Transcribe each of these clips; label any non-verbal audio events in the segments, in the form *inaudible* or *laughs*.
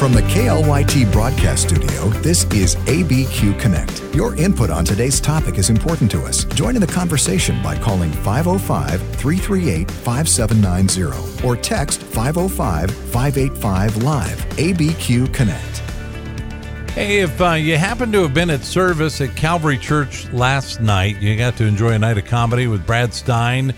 From the KLYT broadcast studio, this is ABQ Connect. Your input on today's topic is important to us. Join in the conversation by calling 505 338 5790 or text 505 585 Live. ABQ Connect. Hey, if uh, you happen to have been at service at Calvary Church last night, you got to enjoy a night of comedy with Brad Stein,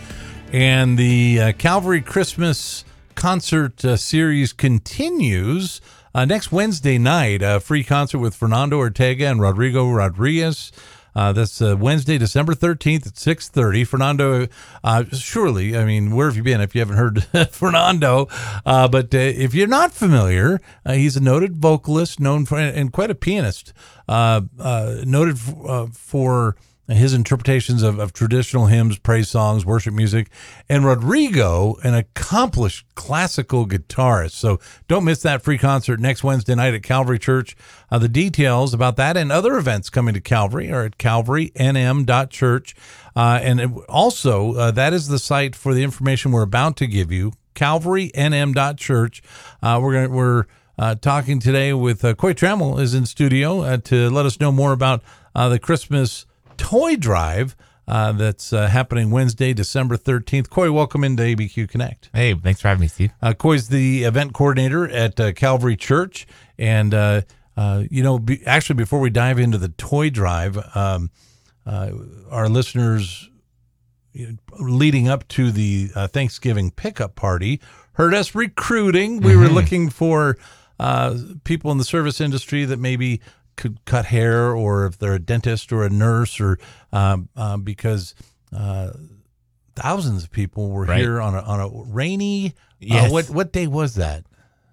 and the uh, Calvary Christmas concert uh, series continues. Uh, next Wednesday night, a free concert with Fernando Ortega and Rodrigo Rodriguez. Uh, that's uh, Wednesday, December 13th at 6.30. Fernando, uh, surely, I mean, where have you been if you haven't heard *laughs* Fernando? Uh, but uh, if you're not familiar, uh, he's a noted vocalist, known for, and quite a pianist, noted f- for his interpretations of, of traditional hymns, praise songs, worship music, and Rodrigo, an accomplished classical guitarist. So don't miss that free concert next Wednesday night at Calvary Church. Uh, the details about that and other events coming to Calvary are at calvarynm.church. Uh, and it, also, uh, that is the site for the information we're about to give you, calvarynm.church. Uh, we're going we're uh, talking today with uh, Coy Trammel is in studio uh, to let us know more about uh, the Christmas toy drive uh, that's uh, happening Wednesday, December 13th. Coy, welcome into ABQ Connect. Hey, thanks for having me, Steve. Uh, Coy's the event coordinator at uh, Calvary Church. And, uh, uh, you know, be, actually, before we dive into the toy drive, um, uh, our listeners you know, leading up to the Thanksgiving pickup party heard us recruiting. We were looking for uh, people in the service industry that maybe could cut hair or if they're a dentist or a nurse or um, uh, because uh, thousands of people were Right. here on a, on a rainy Yes. uh, what what day was that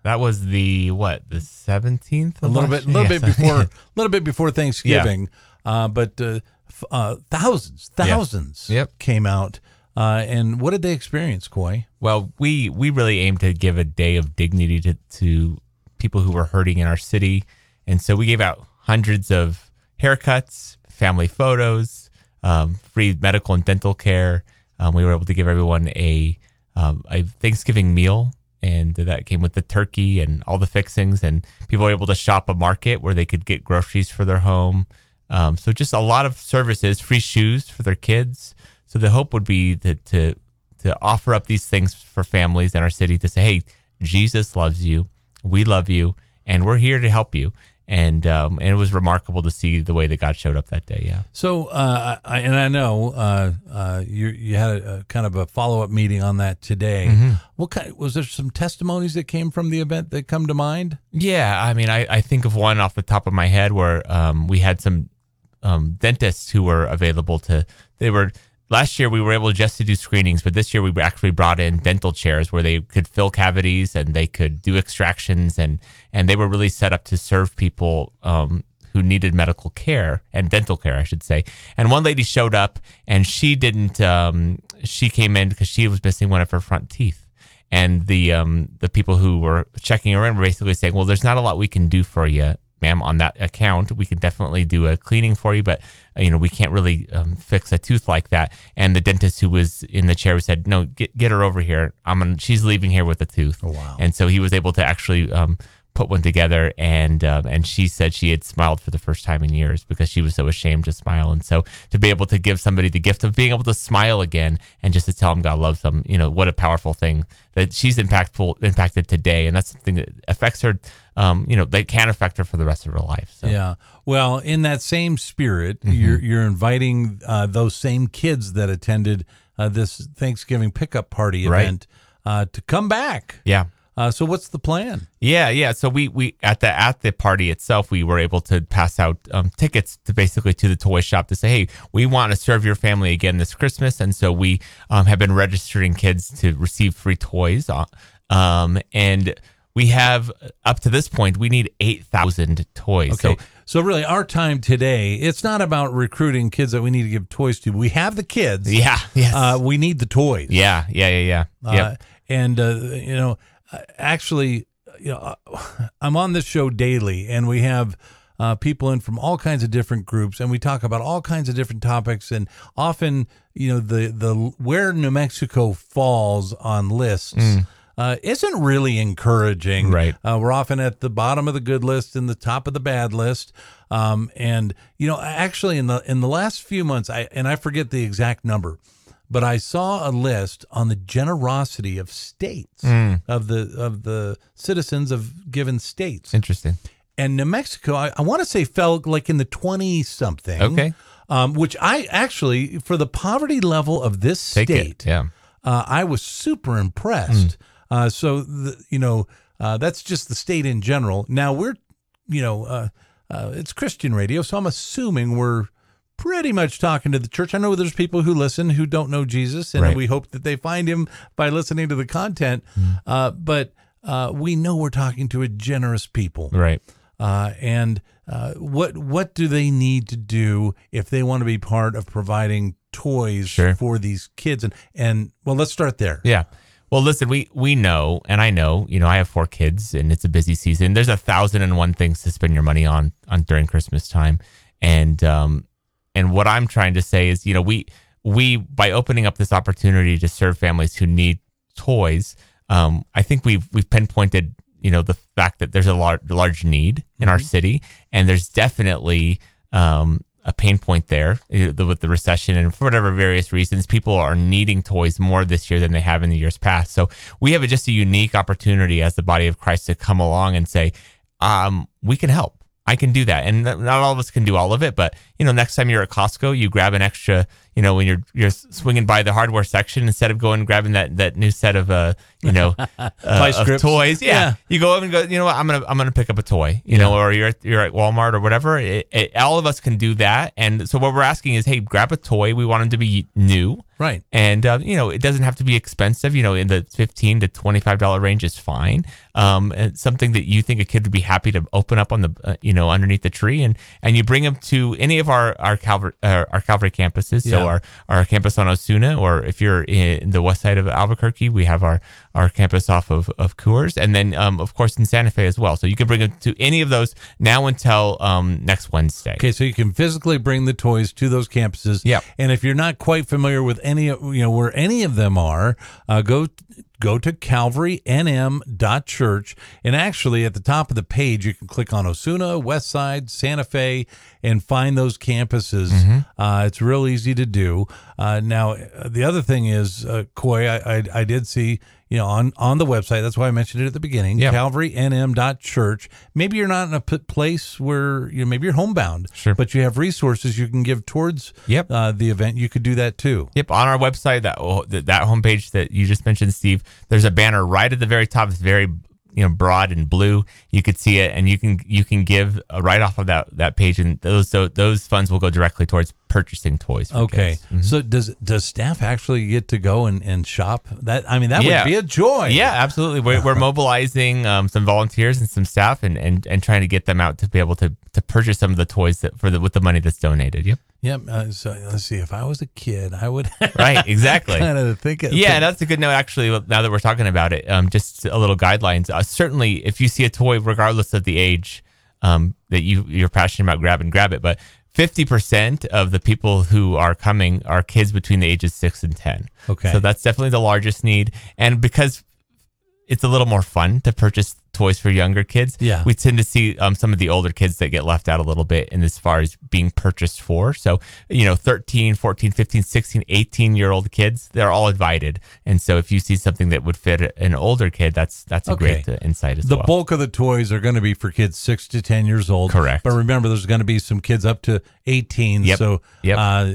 That was the what the seventeenth? a little bit *laughs* a little bit before a little bit before Thanksgiving uh, but uh, f- uh, thousands thousands Yep. came out uh, and what did they experience Coy well, we we really aim to give a day of dignity to to people who were hurting in our city, and so we gave out hundreds of haircuts, family photos, um, free medical and dental care. Um, we were able to give everyone a um, a Thanksgiving meal. And that came with the turkey and all the fixings, and people were able to shop a market where they could get groceries for their home. Um, so just a lot of services, free shoes for their kids. So the hope would be that to to offer up these things for families in our city to say, hey, Jesus loves you, we love you, and we're here to help you. And um, and it was remarkable to see the way that God showed up that day. Yeah. So, uh, I, and I know uh, uh, you you had a, a kind of a follow up meeting on that today. Mm-hmm. What kind was there some testimonies that came from the event that come to mind? Yeah, I mean, I, I think of one off the top of my head where um, we had some um, dentists who were available to. They were last year we were able just to do screenings, but this year we actually brought in dental chairs where they could fill cavities and they could do extractions and and they were really set up to serve people um, who needed medical care and dental care, I should say. And one lady showed up and she didn't. Um, she came in because she was missing one of her front teeth and the um the people who were checking her in were basically saying, "Well, there's not a lot we can do for you, ma'am, on that account. We can definitely do a cleaning for you, but uh, you know we can't really um, fix a tooth like that." And the dentist who was in the chair said, "No, get get her over here. I'm gonna, she's leaving here with a tooth." Oh, wow. And so he was able to actually um, put one together, and um, and she said she had smiled for the first time in years because she was so ashamed to smile. And so to be able to give somebody the gift of being able to smile again and just to tell them God loves them, you know, what a powerful thing that she's impactful impacted today, and that's something that affects her. Um, you know, that can affect her for the rest of her life. So. Yeah. Well, in that same spirit, Mm-hmm. you're you're inviting uh, those same kids that attended uh, this Thanksgiving pickup party Right. event uh, to come back. Yeah. Uh, so, what's the plan? Yeah, yeah. So we we at the at the party itself, we were able to pass out um, tickets to basically to the toy shop to say, hey, we want to serve your family again this Christmas, and so we um, have been registering kids to receive free toys. uh, Um, and we have up to this point, we need eight thousand toys. Okay. So So, really, our time today, it's not about recruiting kids that we need to give toys to. We have the kids. yeah, *laughs* yes, Uh, we need the toys. yeah, yeah, yeah, yeah. Uh, Yep. And uh, you know, actually, you know, *laughs* I'm on this show daily, and we have uh, people in from all kinds of different groups, and we talk about all kinds of different topics. And often, you know, the the where New Mexico falls on lists. uh, isn't really encouraging. Right. Uh, we're often at the bottom of the good list and the top of the bad list. Um, and you know, actually, in the in the last few months, I and I forget the exact number, but I saw a list on the generosity of states Mm. of the of the citizens of given states. Interesting. And New Mexico, I, I want to say fell like in the twenty something. Okay. Um, which I actually, for the poverty level of this Take state, it. Yeah. uh, I was super impressed. Uh, so, the, you know, uh, that's just the state in general. Now we're, you know, uh, uh, it's Christian radio, so I'm assuming we're pretty much talking to the church. I know there's people who listen who don't know Jesus, and Right. we hope that they find him by listening to the content. Uh, but uh, we know we're talking to a generous people. Right. Uh, and uh, what what do they need to do if they want to be part of providing toys Sure. for these kids? And and well, let's start there. Yeah. Well, listen, we we know, and I know, you know, I have four kids, and it's a busy season. There's a thousand and one things to spend your money on on during Christmas time, and um, and what I'm trying to say is, you know, we we by opening up this opportunity to serve families who need toys, um, I think we've we've pinpointed, you know, the fact that there's a large large need in our city, and there's definitely um, a pain point there with the recession and for whatever various reasons, people are needing toys more this year than they have in the years past. So we have a, just a unique opportunity as the body of Christ to come along and say, um, we can help. I can do that, and not all of us can do all of it. But you know, next time you're at Costco, you grab an extra. You know, when you're you're swinging by the hardware section, instead of going and grabbing that that new set of uh, you know, *laughs* uh, toys, yeah, Yeah. you go up and go. You know what? I'm gonna I'm gonna pick up a toy. You know, or you're at, you're at Walmart or whatever. It, it, all of us can do that. And so what we're asking is, hey, grab a toy. We want them to be new. Right. And uh, you know, it doesn't have to be expensive. You know, in the fifteen to twenty five dollar range is fine. Um, and something that you think a kid would be happy to open up on the uh, you know underneath the tree, and and you bring them to any of our our Calvary uh, our Calvary campuses. Yeah. Our our campus on Osuna, or if you're in the west side of Albuquerque, we have our our campus off of of Coors, and then um, of course in Santa Fe as well. So you can bring them to any of those now until um, next Wednesday. Okay, so you can physically bring the toys to those campuses. Yeah. And if you're not quite familiar with any, of you know, where any of them are, uh, go go to calvarynm.church and actually at the top of the page you can click on Osuna, West Side, Santa Fe, and find those campuses. Uh, it's real easy to do. Uh, now the other thing is, uh, Coy, I, I I did see. You know, on, on the website, that's why I mentioned it at the beginning, Yeah. calvarynm.church. Maybe you're not in a p- place where, you know, maybe you're homebound, Sure. but you have resources you can give towards Yep. uh, the event. You could do that too. Yep, on our website, that that that homepage that you just mentioned, Steve. There's a banner right at the very top. It's very you know broad and blue. You could see it, and you can you can give uh, right off of that that page, and those so those funds will go directly towards purchasing toys. for Okay. Mm-hmm. So does does staff actually get to go and, and shop? That I mean, that Yeah. would be a joy. Yeah, absolutely. We're, we're mobilizing um, some volunteers and some staff, and, and and trying to get them out to be able to to purchase some of the toys that for the with the money that's donated. Yep. Yep. Uh, so let's see. If I was a kid, I would *laughs* Right. Exactly. *laughs* kind of think. of- Yeah, that's a good note. Actually, now that we're talking about it, um, just a little guidelines. Uh, certainly, if you see a toy, regardless of the age, um, that you you're passionate about, grab and grab it. But fifty percent of the people who are coming are kids between the ages six and ten. Okay. so that's definitely the largest need, and because it's a little more fun to purchase toys for younger kids. Yeah. we tend to see um, some of the older kids that get left out a little bit in as far as being purchased for. So, you know, 13, 14, 15, 16, 18 year old kids, they're all invited. And so if you see something that would fit an older kid, that's that's a Okay. great uh, insight as The well. The bulk of the toys are going to be for kids six to ten years old. Correct. But remember, there's going to be some kids up to eighteen. Yep. So Yep. uh,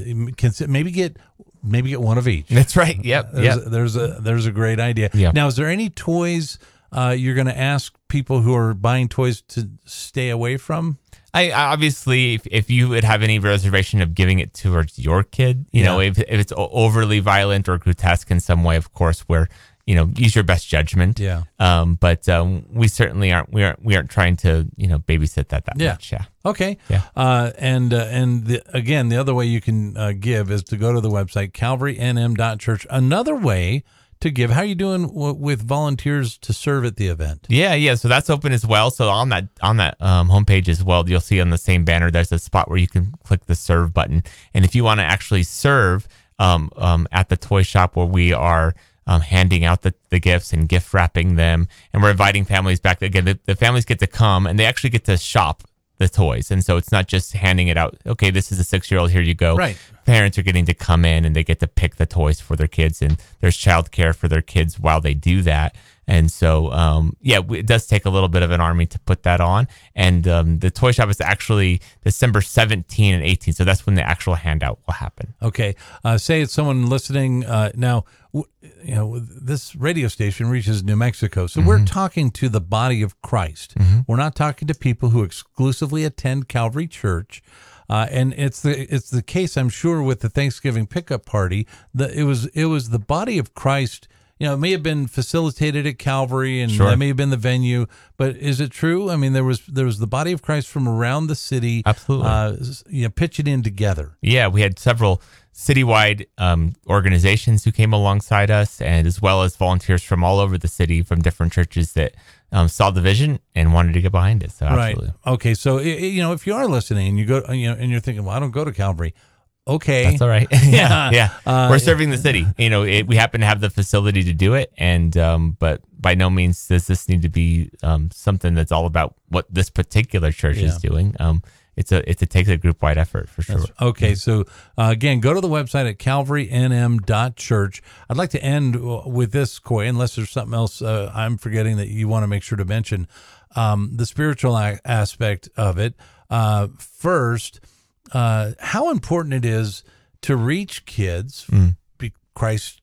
maybe get maybe get one of each. that's right. Yep. There's, Yep. a, there's a there's a great idea. Yeah. Now, is there any toys uh, you're going to ask people who are buying toys to stay away from? I obviously, if, if you would have any reservation of giving it towards your kid, you know, if, if it's overly violent or grotesque in some way, of course, where you know, use your best judgment. Yeah. Um, but um, we certainly aren't. We aren't. We aren't trying to you know babysit that that Yeah. much. Yeah. Okay. Yeah. Uh, and uh, and the, again, the other way you can uh, give is to go to the website calvarynm.church. Another way to give. How are you doing w- with volunteers to serve at the event? Yeah, yeah. So that's open as well. So on that on that um, homepage as well, you'll see on the same banner there's a spot where you can click the serve button, and if you want to actually serve um, um, at the toy shop where we are um, handing out the, the gifts and gift wrapping them. And we're inviting families back. Again, the, the families get to come and they actually get to shop the toys. And so it's not just handing it out. Okay, this is a six year old. Here you go. Right. Parents are getting to come in and they get to pick the toys for their kids, and there's childcare for their kids while they do that. And so, um, yeah, it does take a little bit of an army to put that on. And um, the toy shop is actually December 17 and 18. So that's when the actual handout will happen. Okay. Uh, say it's someone listening uh, now. W- you know, this radio station reaches New Mexico, so we're talking to the body of Christ. We're not talking to people who exclusively attend Calvary Church. Uh, and it's the it's the case, I'm sure, with the Thanksgiving pickup party. The it was it was the body of Christ. You know, it may have been facilitated at Calvary, and Sure. that may have been the venue. But is it true? I mean, there was there was the body of Christ from around the city, Absolutely. uh, you know, pitching in together. Yeah, we had several citywide um, organizations who came alongside us, and as well as volunteers from all over the city from different churches that um, saw the vision and wanted to get behind it. So absolutely. Right. Okay. So you know, if you are listening and you go, you know, and you're thinking, well, I don't go to Calvary. Okay. That's all right. *laughs* yeah, yeah. Uh, We're serving the city. You know, it, we happen to have the facility to do it, and um, but by no means does this need to be um, something that's all about what this particular church Yeah. is doing. Um, it's a it's a takes a group wide effort for sure. Okay, so uh, again, go to the website at calvarynm.church. I'd like to end with this, Coy, unless there's something else uh, I'm forgetting that you want to make sure to mention. Um, the spiritual a- aspect of it. Uh, first, uh, how important it is to reach kids. Mm. Christ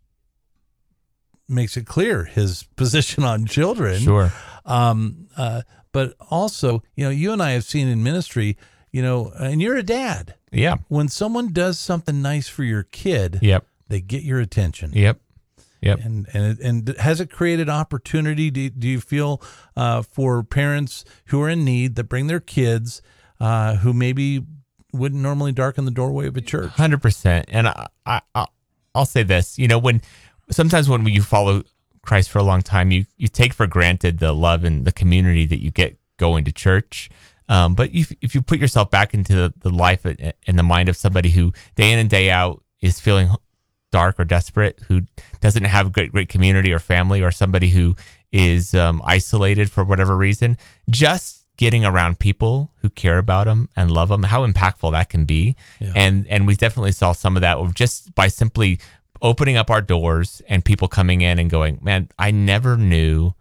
makes it clear his *laughs* position on children. Sure. Um, uh, but also, you know, you and I have seen in ministry, you know, and you're a dad. Yeah. When someone does something nice for your kid, Yep. they get your attention. Yep. Yep. And and it, and has it created opportunity? Do, do you feel uh, for parents who are in need that bring their kids uh, who maybe wouldn't normally darken the doorway of a church? Hundred percent. And I, I, I'll say this. You know, when sometimes when you follow Christ for a long time, you you take for granted the love and the community that you get going to church. Um, but if, if you put yourself back into the, the life and and the mind of somebody who day in and day out is feeling dark or desperate, who doesn't have great great community or family, or somebody who is um, isolated for whatever reason, just getting around people who care about them and love them, how impactful that can be. And and we definitely saw some of that just by simply opening up our doors and people coming in and going, man, I never knew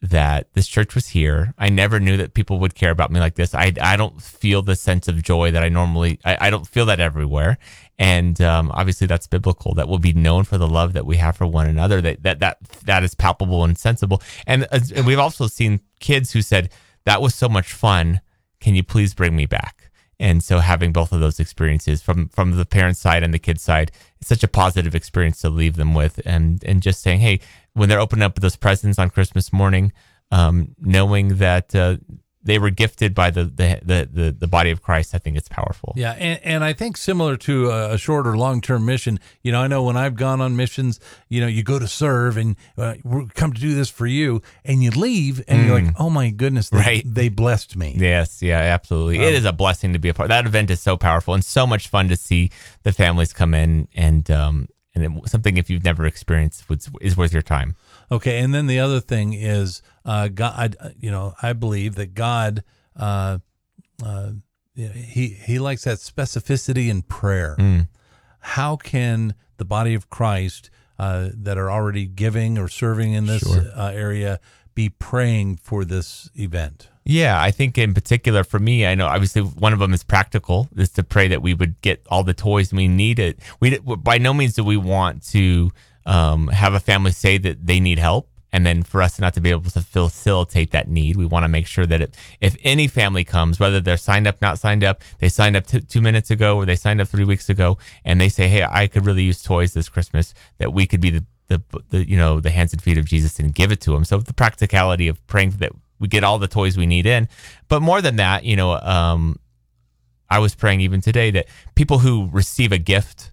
that this church was here. I never knew that people would care about me like this. I, I don't feel the sense of joy that I normally, I, I don't feel that everywhere. And um, obviously that's biblical, that we'll be known for the love that we have for one another, that, that, that, that is palpable and sensible. And, uh, and we've also seen kids who said, that was so much fun. Can you please bring me back? And so having both of those experiences from from the parent side and the kid side, it's such a positive experience to leave them with, and and just saying, hey, when they're opening up those presents on Christmas morning, um, knowing that uh, they were gifted by the, the the the the body of Christ, I think it's powerful. Yeah, and, and I think similar to a, short or long term mission, you know, I know when I've gone on missions, you know, you go to serve and uh, we're come to do this for you, and you leave, and you're like, oh my goodness, they, Right. they blessed me. Yes, yeah, absolutely. it is a blessing to be a part. That event is so powerful and so much fun to see the families come in and um and it, something if you've never experienced is worth your time. Okay, and then the other thing is, uh, God, you know, I believe that God, uh, uh, he he likes that specificity in prayer. Mm. How can the body of Christ uh, that are already giving or serving in this Sure. uh, area be praying for this event? Yeah, I think in particular for me, I know obviously one of them is practical, is to pray that we would get all the toys we needed. We by no means do we want to um, have a family say that they need help, and then for us not to be able to facilitate that need. We want to make sure that it, if any family comes, whether they're signed up, not signed up, they signed up t- two minutes ago or they signed up three weeks ago, and they say, "Hey, I could really use toys this Christmas," that we could be the the, the you know the hands and feet of Jesus and give it to them. So the practicality of praying that we get all the toys we need in, but more than that, you know, um, I was praying even today that people who receive a gift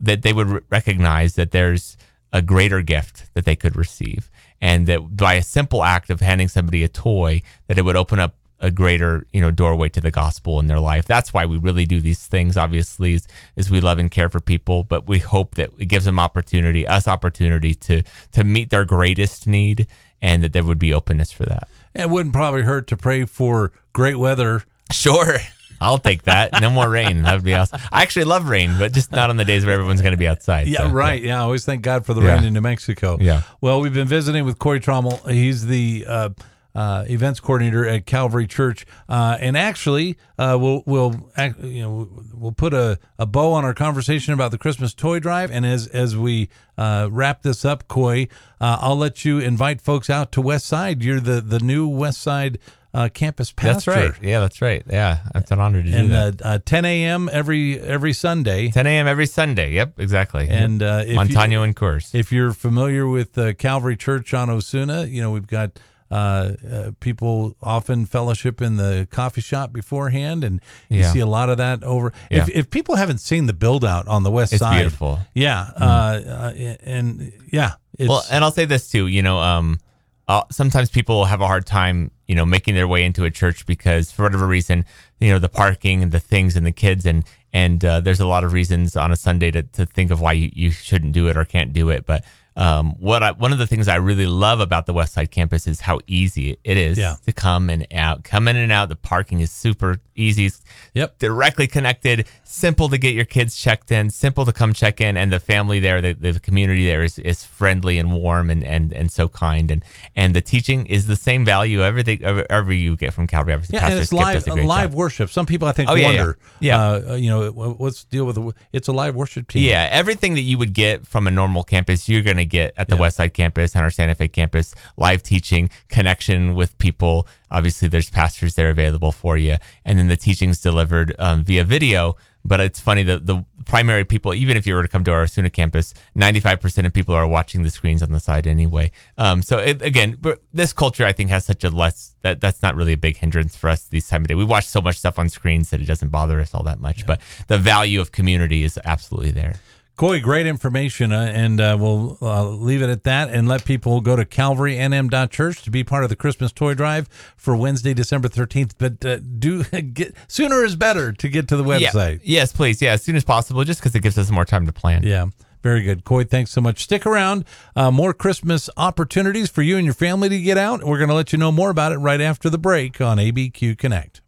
that they would re- recognize that there's a greater gift that they could receive, and that by a simple act of handing somebody a toy, that it would open up a greater you know doorway to the gospel in their life. That's why we really do these things. Obviously, is, is we love and care for people, but we hope that it gives them opportunity, us opportunity to to meet their greatest need, and that there would be openness for that. It wouldn't probably hurt to pray for great weather. Sure. I'll take that. No more rain. That would be awesome. I actually love rain, but just not on the days where everyone's going to be outside. Yeah, so, right. Yeah. I always thank God for the Yeah. rain in New Mexico. Yeah. Well, we've been visiting with Corey Trammel. He's the uh, uh, events coordinator at Calvary Church, uh, and actually, uh, we'll we'll you know we'll put a, a bow on our conversation about the Christmas toy drive. And as as we uh, wrap this up, Coy, uh, I'll let you invite folks out to West Side. You're the the new West Side uh, campus pastor. That's right. Yeah, that's right. Yeah, it's an honor to do And that. uh, uh, 10 a.m. every every Sunday. 10 a.m. every Sunday. Yep, exactly. And uh, if Montano and Coors. If you're familiar with uh, Calvary Church on Osuna, you know we've got uh, uh, people often fellowship in the coffee shop beforehand, and you Yeah. see a lot of that over. If, Yeah. if people haven't seen the build out on the west It's side, beautiful. Yeah, uh, uh, and yeah, it's, well, and I'll say this too. You know, um, uh, sometimes people have a hard time, you know, making their way into a church because for whatever reason, you know, the parking and the things and the kids and and uh, there's a lot of reasons on a Sunday to, to think of why you, you shouldn't do it or can't do it. But um, what I, one of the things I really love about the West Side campus is how easy it is Yeah. to come and out, come in and out. The parking is super easy. Yep. directly connected, simple to get your kids checked in, simple to come check in, and the family there, the, the community there is, is friendly and warm and, and, and so kind, and and the teaching is the same value everything ever you get from Calvary. Obviously, Yeah, and it's Skip live does a great live job. worship. Some people I think Oh, yeah, yeah. wonder, Yeah. uh, you know, wh- what's the deal with the, it's a live worship team. Yeah, everything that you would get from a normal campus, you're going to get at the Yeah. West Side campus and our Santa Fe campus. Live teaching, connection with people. Obviously, there's pastors there available for you, and then the teachings delivered um, via video. But it's funny that the primary people, even if you were to come to our Osuna campus, 95% of people are watching the screens on the side anyway. Um, so it, again, this culture I think has such a less that that's not really a big hindrance for us these time of day. We watch so much stuff on screens that it doesn't bother us all that much. But the value of community is absolutely there. Coy, great information, uh, and uh, we'll uh, leave it at that and let people go to calvarynm.church to be part of the Christmas toy drive for Wednesday, December 13th. But uh, do *laughs* get sooner is better to get to the website. Yeah. Yes, please. Yeah, as soon as possible, just because it gives us more time to plan. Yeah. Very good. Coy, thanks so much. Stick around. Uh, more Christmas opportunities for you and your family to get out. We're going to let you know more about it right after the break on ABQ Connect.